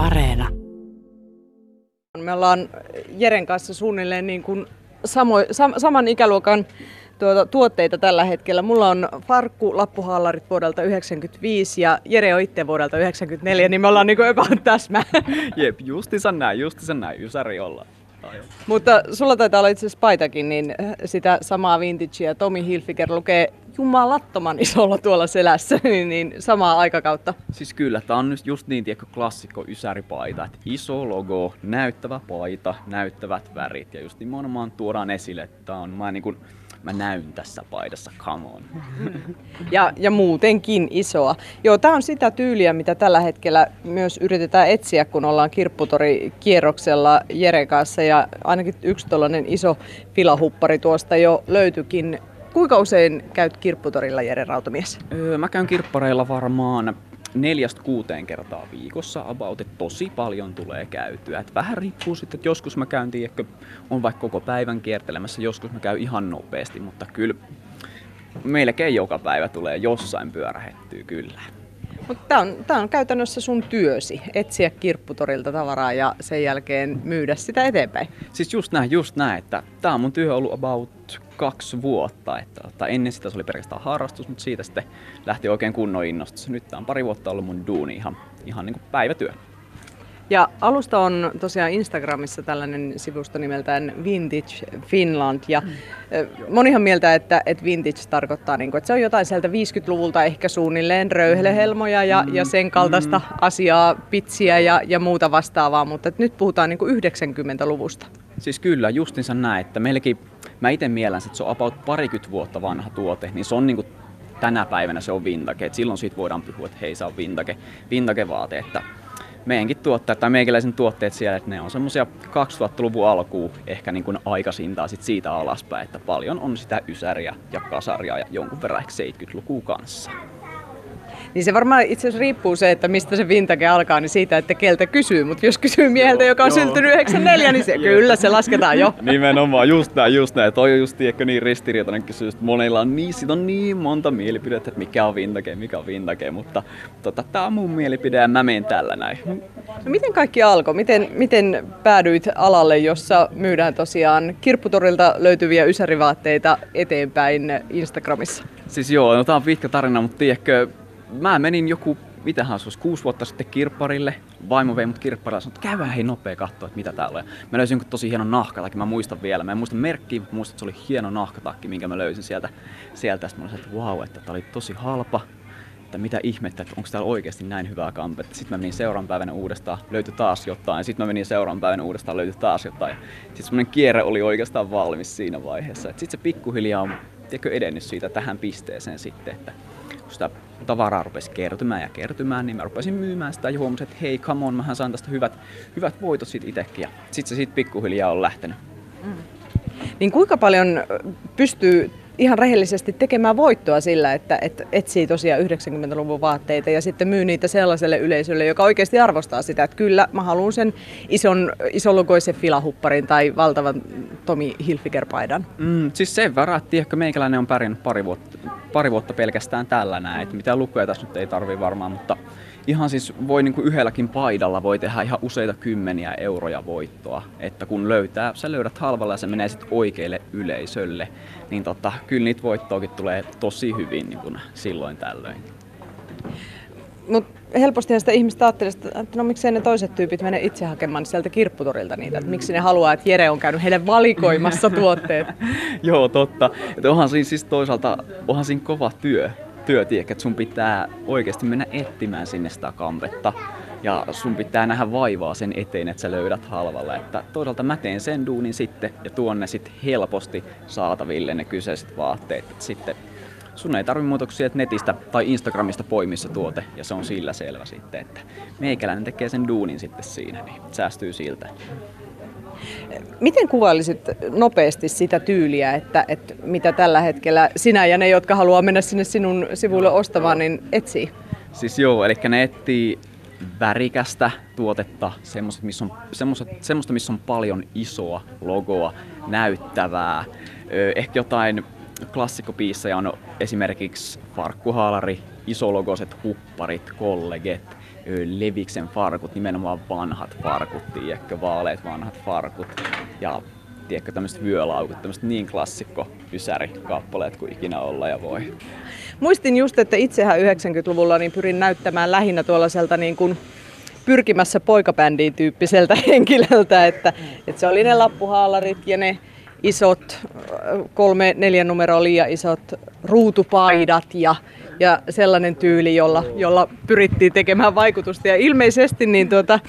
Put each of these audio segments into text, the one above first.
Areena. Me ollaan Jeren kanssa suunnilleen niin kuin samo, sam, saman ikäluokan tuota, tuotteita tällä hetkellä. Mulla on farkku lappuhallarit vuodelta 95 ja Jere on itse vuodelta 94, niin me ollaan niin about täsmä. Jep, justiinsa näin, justiinsa näin, ysäri ollaan. Mutta sulla taitaa olla itse asiassa paitakin, niin sitä samaa vintagea. Tomi Hilfiger lukee jumalattoman isolla tuolla selässä, niin, niin samaa aikakautta. Siis kyllä, tää on just niin tiedätkö, klassikko ysäripaita, että iso logo, näyttävä paita, näyttävät värit ja just nimenomaan tuodaan esille, että tää on mä niin kuin, mä näyn tässä paidassa, come on. Ja, ja muutenkin isoa. Joo, tämä on sitä tyyliä, mitä tällä hetkellä myös yritetään etsiä, kun ollaan kirpputori kierroksella Jere kanssa. Ja ainakin yksi tällainen iso filahuppari tuosta jo löytyikin. Kuinka usein käyt kirpputorilla, Jere Rautamies? Öö, mä käyn kirppareilla varmaan neljästä kuuteen kertaa viikossa about, että tosi paljon tulee käytyä. Et vähän riippuu sitten, että joskus mä käyn, tiedätkö, on vaikka koko päivän kiertelemässä, joskus mä käyn ihan nopeasti, mutta kyllä melkein joka päivä tulee jossain pyörähettyä kyllä. Mutta tämä on, tää on käytännössä sun työsi, etsiä kirpputorilta tavaraa ja sen jälkeen myydä sitä eteenpäin. Siis just näin, just näin, että tämä on mun työ ollut about kaksi vuotta. Että, että ennen sitä se oli pelkästään harrastus, mutta siitä sitten lähti oikein kunnon innostus. Nyt tämä on pari vuotta ollut mun duuni ihan, ihan niin kuin päivätyö. Ja alusta on tosiaan Instagramissa tällainen sivusto nimeltään Vintage Finland. Ja mm. monihan mieltä, että, että vintage tarkoittaa, niin kuin, että se on jotain sieltä 50-luvulta ehkä suunnilleen röyhelehelmoja ja, mm. ja sen kaltaista mm. asiaa, pitsiä ja, ja muuta vastaavaa, mutta nyt puhutaan niin kuin 90-luvusta. Siis kyllä, justinsa näin, että meilläkin, mä itse mielän, että se on about parikymmentä vuotta vanha tuote, niin se on niin kuin tänä päivänä se on vintage. Et silloin siitä voidaan puhua, että hei, se on vintage, vintage vaate. Että meidänkin tuotteet tai meikäläisen tuotteet siellä, että ne on semmoisia 2000-luvun alkuun ehkä niin kuin aikaisintaan sit siitä alaspäin, että paljon on sitä ysäriä ja kasaria ja jonkun verran ehkä 70-lukua kanssa. Niin se varmaan itse asiassa riippuu se, että mistä se vintage alkaa, niin siitä, että keltä kysyy. Mutta jos kysyy mieheltä, joka on joo. syntynyt 94, niin se, kyllä se lasketaan jo. Nimenomaan, just näin, just näin. Toi on just tiedätkö, niin ristiriitainen kysymys, että monilla on niin, siitä on niin monta mielipidettä, että mikä on vintage, mikä on vintage. Mutta tota, tää on mun mielipide ja mä menen tällä näin. No miten kaikki alkoi? Miten, miten päädyit alalle, jossa myydään tosiaan kirpputorilta löytyviä ysärivaatteita eteenpäin Instagramissa? Siis joo, no tää on pitkä tarina, mutta tiedätkö, mä menin joku, mitähän se olisi, kuusi vuotta sitten kirpparille. Vaimo vei mut kirpparille ja sanoi, että käydään hei nopea katsoa, että mitä täällä on. Mä löysin jonkun tosi hienon nahkatakki, mä muistan vielä. Mä en muista merkkiä, mutta muistan, että se oli hieno nahkatakki, minkä mä löysin sieltä. sieltä. Sitten mä olin, että wow, että tää oli tosi halpa että mitä ihmettä, että onko täällä oikeasti näin hyvää kampetta. Sitten mä menin seuraavan päivänä uudestaan, löytyi taas jotain. Sitten mä menin seuraavan päivänä uudestaan, löytyi taas jotain. Sitten semmonen kierre oli oikeastaan valmis siinä vaiheessa. Sitten se pikkuhiljaa on tiedätkö, edennyt siitä tähän pisteeseen sitten, että kun sitä tavaraa rupesi kertymään ja kertymään, niin mä rupesin myymään sitä ja huomasin, että hei, come on, mähän saan tästä hyvät, hyvät voitot siitä itsekin. Ja sitten se siitä pikkuhiljaa on lähtenyt. Mm. Niin kuinka paljon pystyy ihan rehellisesti tekemään voittoa sillä, että, että etsii tosiaan 90-luvun vaatteita ja sitten myy niitä sellaiselle yleisölle, joka oikeasti arvostaa sitä, että kyllä mä haluan sen ison, isolukoisen filahupparin tai valtavan Tomi Hilfiger-paidan. Mm, siis sen verran, että ehkä meikäläinen on pärjännyt pari vuotta, pari vuotta pelkästään tällä näin, että mitä lukuja tässä nyt ei tarvi varmaan, mutta ihan siis voi niin kuin yhdelläkin paidalla voi tehdä ihan useita kymmeniä euroja voittoa. Että kun löytää, sä löydät halvalla ja se menee sitten oikeille yleisölle, niin tota, kyllä niitä voittoakin tulee tosi hyvin niin kuin silloin tällöin. Mut helposti sitä ihmistä ajattelee, että no miksei ne toiset tyypit mene itse hakemaan sieltä kirpputorilta niitä, että miksi ne haluaa, että Jere on käynyt heille valikoimassa tuotteet. Joo, totta. Että onhan siinä siis toisaalta, onhan siinä kova työ, työ tiedä, että sun pitää oikeasti mennä etsimään sinne sitä kampetta. Ja sun pitää nähdä vaivaa sen eteen, että sä löydät halvalla. Että toisaalta mä teen sen duunin sitten ja tuon ne sitten helposti saataville ne kyseiset vaatteet. Et sitten sun ei tarvi muutoksia että netistä tai Instagramista poimissa tuote ja se on sillä selvä sitten, että meikäläinen tekee sen duunin sitten siinä, niin säästyy siltä. Miten kuvailisit nopeasti sitä tyyliä, että, että mitä tällä hetkellä sinä ja ne, jotka haluaa mennä sinne sinun sivuille ostamaan, niin etsii? Siis joo, eli ne etsii värikästä tuotetta, semmoista missä, on, semmoista, semmoista, missä on paljon isoa logoa, näyttävää, ehkä jotain klassikkopiissejä on esimerkiksi farkkuhaalari, isologoiset hupparit, kolleget, Leviksen farkut, nimenomaan vanhat farkut, tiedätkö, vaaleet vanhat farkut. Ja tiedätkö, tämmöiset vyölaukut, tämmöiset niin klassikko ysärikappaleet kuin ikinä olla ja voi. Muistin just, että itsehän 90-luvulla niin pyrin näyttämään lähinnä tuollaiselta niin kuin pyrkimässä poikabändiin tyyppiseltä henkilöltä, että, että se oli ne lappuhaalarit ja ne isot, kolme, neljän numero liian isot ruutupaidat ja, ja sellainen tyyli, jolla, jolla pyrittiin tekemään vaikutusta. Ja ilmeisesti niin tuota,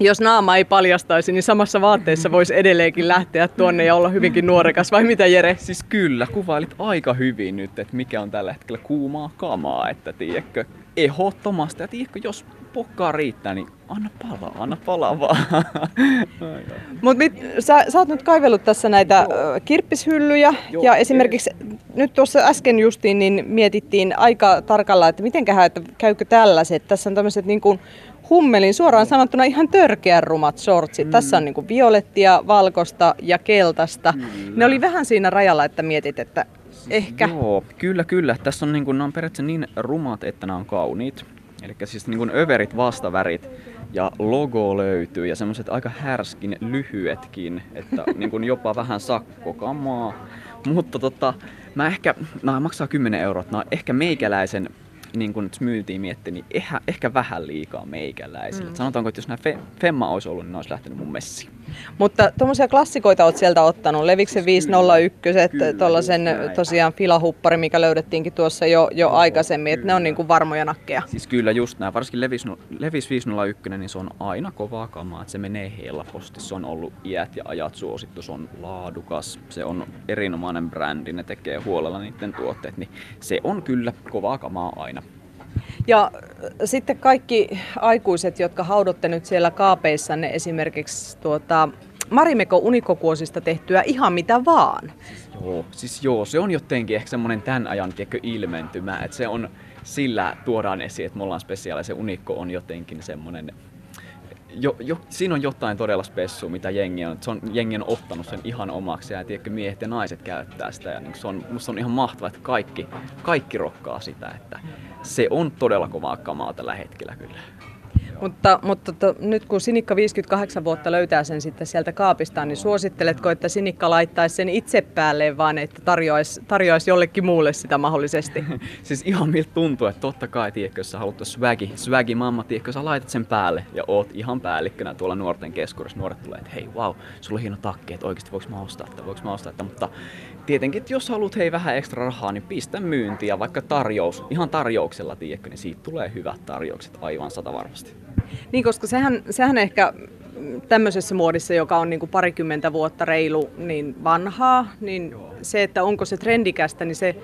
jos naama ei paljastaisi, niin samassa vaatteessa voisi edelleenkin lähteä tuonne ja olla hyvinkin nuorekas, vai mitä Jere? Siis kyllä, kuvailit aika hyvin nyt, että mikä on tällä hetkellä kuumaa kamaa, että tiedätkö, ehdottomasti, ja tiedätkö, jos pokkaa riittää, niin anna palaa, anna palaa vaan. Mutta sä, sä oot nyt kaivellut tässä näitä Joo. kirppishyllyjä Joo, ja esimerkiksi eri. nyt tuossa äsken justiin niin mietittiin aika tarkalla, että mitenköhän, että käykö tällaiset. Tässä on tämmöiset niin kuin hummelin suoraan sanottuna ihan törkeän rumat shortsit. Mm. Tässä on niin kuin violettia, valkosta ja keltaista. Kyllä. Ne oli vähän siinä rajalla, että mietit, että ehkä. Joo, kyllä, kyllä. Tässä on, niin kuin, nämä on periaatteessa niin rumat, että nämä on kauniit. Eli siis niin kuin överit vastavärit ja logo löytyy ja semmoiset aika härskin lyhyetkin, että niin kuin jopa vähän sakkokamaa. Mutta tota, mä ehkä, nämä maksaa 10 euroa, nämä on ehkä meikäläisen niin kuin Smoothie mietti, niin ehkä, ehkä vähän liikaa meikäläisille. Mm. Sanotaanko, että jos nämä Fe, Femma olisi ollut, niin ne olisi lähtenyt mun messiin. Mutta tuommoisia klassikoita olet sieltä ottanut. Leviksen 501, tuollaisen tosiaan filahuppari, mikä löydettiinkin tuossa jo, jo Joo, aikaisemmin, että ne on niin kuin varmoja nakkeja. Siis kyllä just nämä, varsinkin Levis, Levis 501, niin se on aina kovaa kamaa, että se menee helposti. Se on ollut iät ja ajat suosittu, se on laadukas, se on erinomainen brändi, ne tekee huolella niiden tuotteet, niin se on kyllä kovaa kamaa aina. Ja sitten kaikki aikuiset, jotka haudotte nyt siellä kaapeissanne esimerkiksi tuota, Marimeko unikokuosista tehtyä ihan mitä vaan. Joo, siis joo, se on jotenkin ehkä semmoinen tämän ajan tiedätkö, ilmentymä, että se on, sillä tuodaan esiin, että me ollaan spesiaali, se unikko on jotenkin semmoinen jo, jo, siinä on jotain todella spessua, mitä jengi on. Se on, jengi on ottanut sen ihan omaksi ja tiedätkö, miehet ja naiset käyttää sitä. Ja niin se on, musta on ihan mahtavaa, että kaikki, kaikki rokkaa sitä. Että se on todella kovaa kamaa tällä hetkellä kyllä. Mutta, mutta to, nyt kun Sinikka 58 vuotta löytää sen sitten sieltä kaapista, niin suositteletko, että Sinikka laittaisi sen itse päälle, vaan että tarjoaisi, tarjoaisi jollekin muulle sitä mahdollisesti? siis ihan miltä tuntuu, että totta kai, tiedätkö, jos sä haluat swagi, swagi mamma, tiedätkö, sä laitat sen päälle ja oot ihan päällikkönä tuolla nuorten keskuudessa. Nuoret tulee, että hei, wow, sulla on hieno takki, että oikeasti voiko mä ostaa että voiko mä ostaa että, mutta tietenkin, että jos haluat hei vähän ekstra rahaa, niin pistä myyntiä, vaikka tarjous, ihan tarjouksella, tiedätkö, niin siitä tulee hyvät tarjoukset aivan sata varmasti. Niin, koska sehän, sehän ehkä tämmöisessä muodissa, joka on niin kuin parikymmentä vuotta reilu niin vanhaa, niin se, että onko se trendikästä, niin se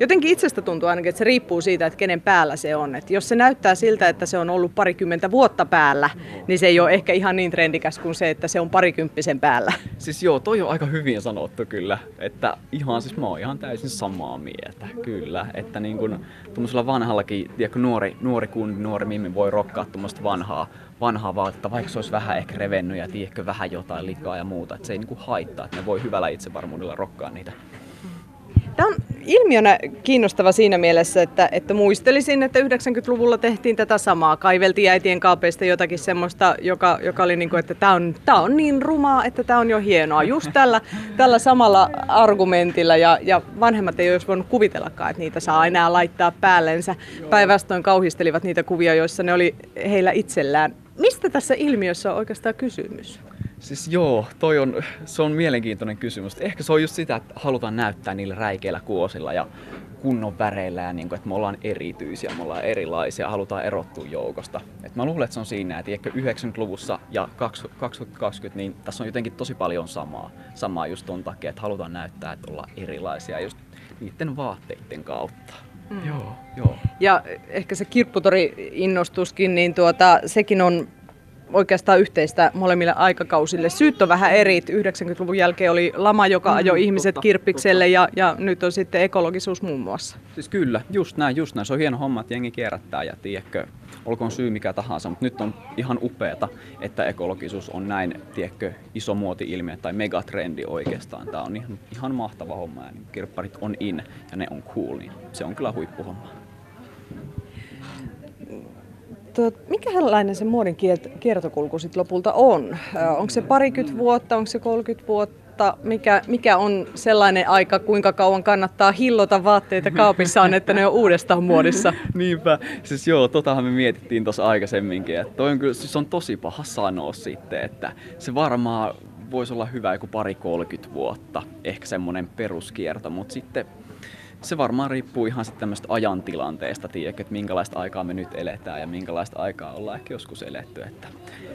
jotenkin itsestä tuntuu ainakin, että se riippuu siitä, että kenen päällä se on. Että jos se näyttää siltä, että se on ollut parikymmentä vuotta päällä, niin se ei ole ehkä ihan niin trendikäs kuin se, että se on parikymppisen päällä. Siis joo, toi on aika hyvin sanottu kyllä. Että ihan siis mä oon ihan täysin samaa mieltä, kyllä. Että niin kun tuommoisella vanhallakin, tiedätkö, nuori, nuori kundi, nuori mimmi voi rokkaa tuommoista vanhaa, vanhaa vaatetta, vaikka se olisi vähän ehkä revennyt ja tiedätkö, vähän jotain likaa ja muuta. Että se ei niin haittaa, että ne voi hyvällä itsevarmuudella rokkaa niitä Tämä on ilmiönä kiinnostava siinä mielessä, että, että muistelisin, että 90-luvulla tehtiin tätä samaa. Kaiveltiin äitien kaapeista jotakin semmoista, joka, joka oli niin kuin, että tämä on, tämä on niin rumaa, että tämä on jo hienoa. Just tällä, tällä samalla argumentilla ja, ja vanhemmat ei olisi voinut kuvitellakaan, että niitä saa enää laittaa päällensä. Päinvastoin kauhistelivat niitä kuvia, joissa ne oli heillä itsellään. Mistä tässä ilmiössä on oikeastaan kysymys? Siis joo, toi on, se on mielenkiintoinen kysymys. Ehkä se on just sitä, että halutaan näyttää niillä räikeillä kuosilla ja kunnon väreillä ja niin kuin, että me ollaan erityisiä, me ollaan erilaisia, halutaan erottua joukosta. Et mä luulen, että se on siinä, että ehkä 90-luvussa ja 2020, niin tässä on jotenkin tosi paljon samaa, samaa just ton takia, että halutaan näyttää, että ollaan erilaisia just niiden vaatteiden kautta. Mm. Joo, joo. Ja ehkä se kirpputori-innostuskin, niin tuota, sekin on oikeastaan yhteistä molemmille aikakausille. Syyt on vähän eri. 90-luvun jälkeen oli lama, joka mm, ajoi mm, ihmiset totta, kirppikselle totta. Ja, ja nyt on sitten ekologisuus muun muassa. Siis kyllä, just näin, just näin. Se on hieno homma, että jengi kierrättää ja tiedätkö, olkoon syy mikä tahansa, mutta nyt on ihan upeata, että ekologisuus on näin, tiedätkö, iso muoti-ilmiö tai megatrendi oikeastaan. Tämä on ihan, ihan mahtava homma ja niin kirpparit on in ja ne on cool, niin se on kyllä huippuhomma mikälainen se muodin kiertokulku sitten lopulta on? Onko se parikymmentä vuotta, onko se 30 vuotta? Mikä, mikä on sellainen aika, kuinka kauan kannattaa hillota vaatteita kaapissaan, että ne on uudestaan muodissa? Niinpä. Siis joo, totahan me mietittiin tuossa aikaisemminkin. Että toi on kyllä, siis on tosi paha sanoa sitten, että se varmaan voisi olla hyvä joku pari 30 vuotta, ehkä semmoinen peruskierto, mutta sitten se varmaan riippuu ihan sitten tämmöistä ajantilanteesta, tiedätkö, että minkälaista aikaa me nyt eletään ja minkälaista aikaa ollaan ehkä joskus eletty. Että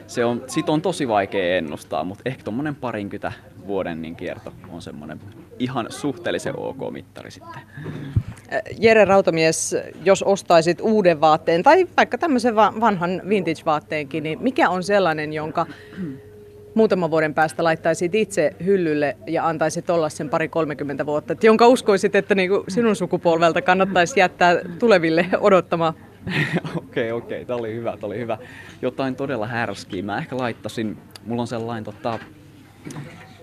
se on, sit on tosi vaikea ennustaa, mutta ehkä tuommoinen parinkytä vuoden niin kierto on semmoinen ihan suhteellisen ok mittari sitten. Jere Rautamies, jos ostaisit uuden vaatteen tai vaikka tämmöisen vanhan vintage-vaatteenkin, niin mikä on sellainen, jonka muutaman vuoden päästä laittaisit itse hyllylle ja antaisit olla sen pari 30 vuotta, että jonka uskoisit, että niinku sinun sukupolvelta kannattaisi jättää tuleville odottamaan? Okei, okei, okay, tämä oli hyvä, tämä oli hyvä. Jotain todella härskiä. Mä ehkä laittasin, mulla on sellainen tota,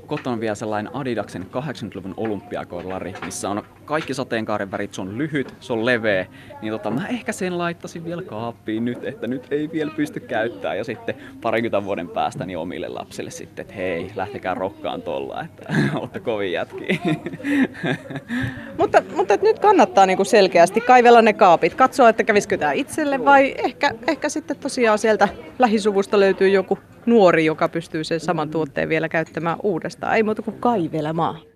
kotona vielä sellainen Adidaksen 80-luvun olympiakollari, missä on kaikki sateenkaaren värit, se on lyhyt, se on leveä, niin tota, mä ehkä sen laittasin vielä kaappiin nyt, että nyt ei vielä pysty käyttämään ja sitten parikymmentä vuoden päästä niin omille lapsille sitten, että hei, lähtekää rokkaan tolla, että olette kovin jätkiä. mutta, mutta nyt kannattaa niinku selkeästi kaivella ne kaapit, katsoa, että kävisikö tämä itselle vai ehkä, ehkä sitten tosiaan sieltä lähisuvusta löytyy joku nuori, joka pystyy sen saman tuotteen vielä käyttämään uudestaan. Ei muuta kuin kaivelemaan.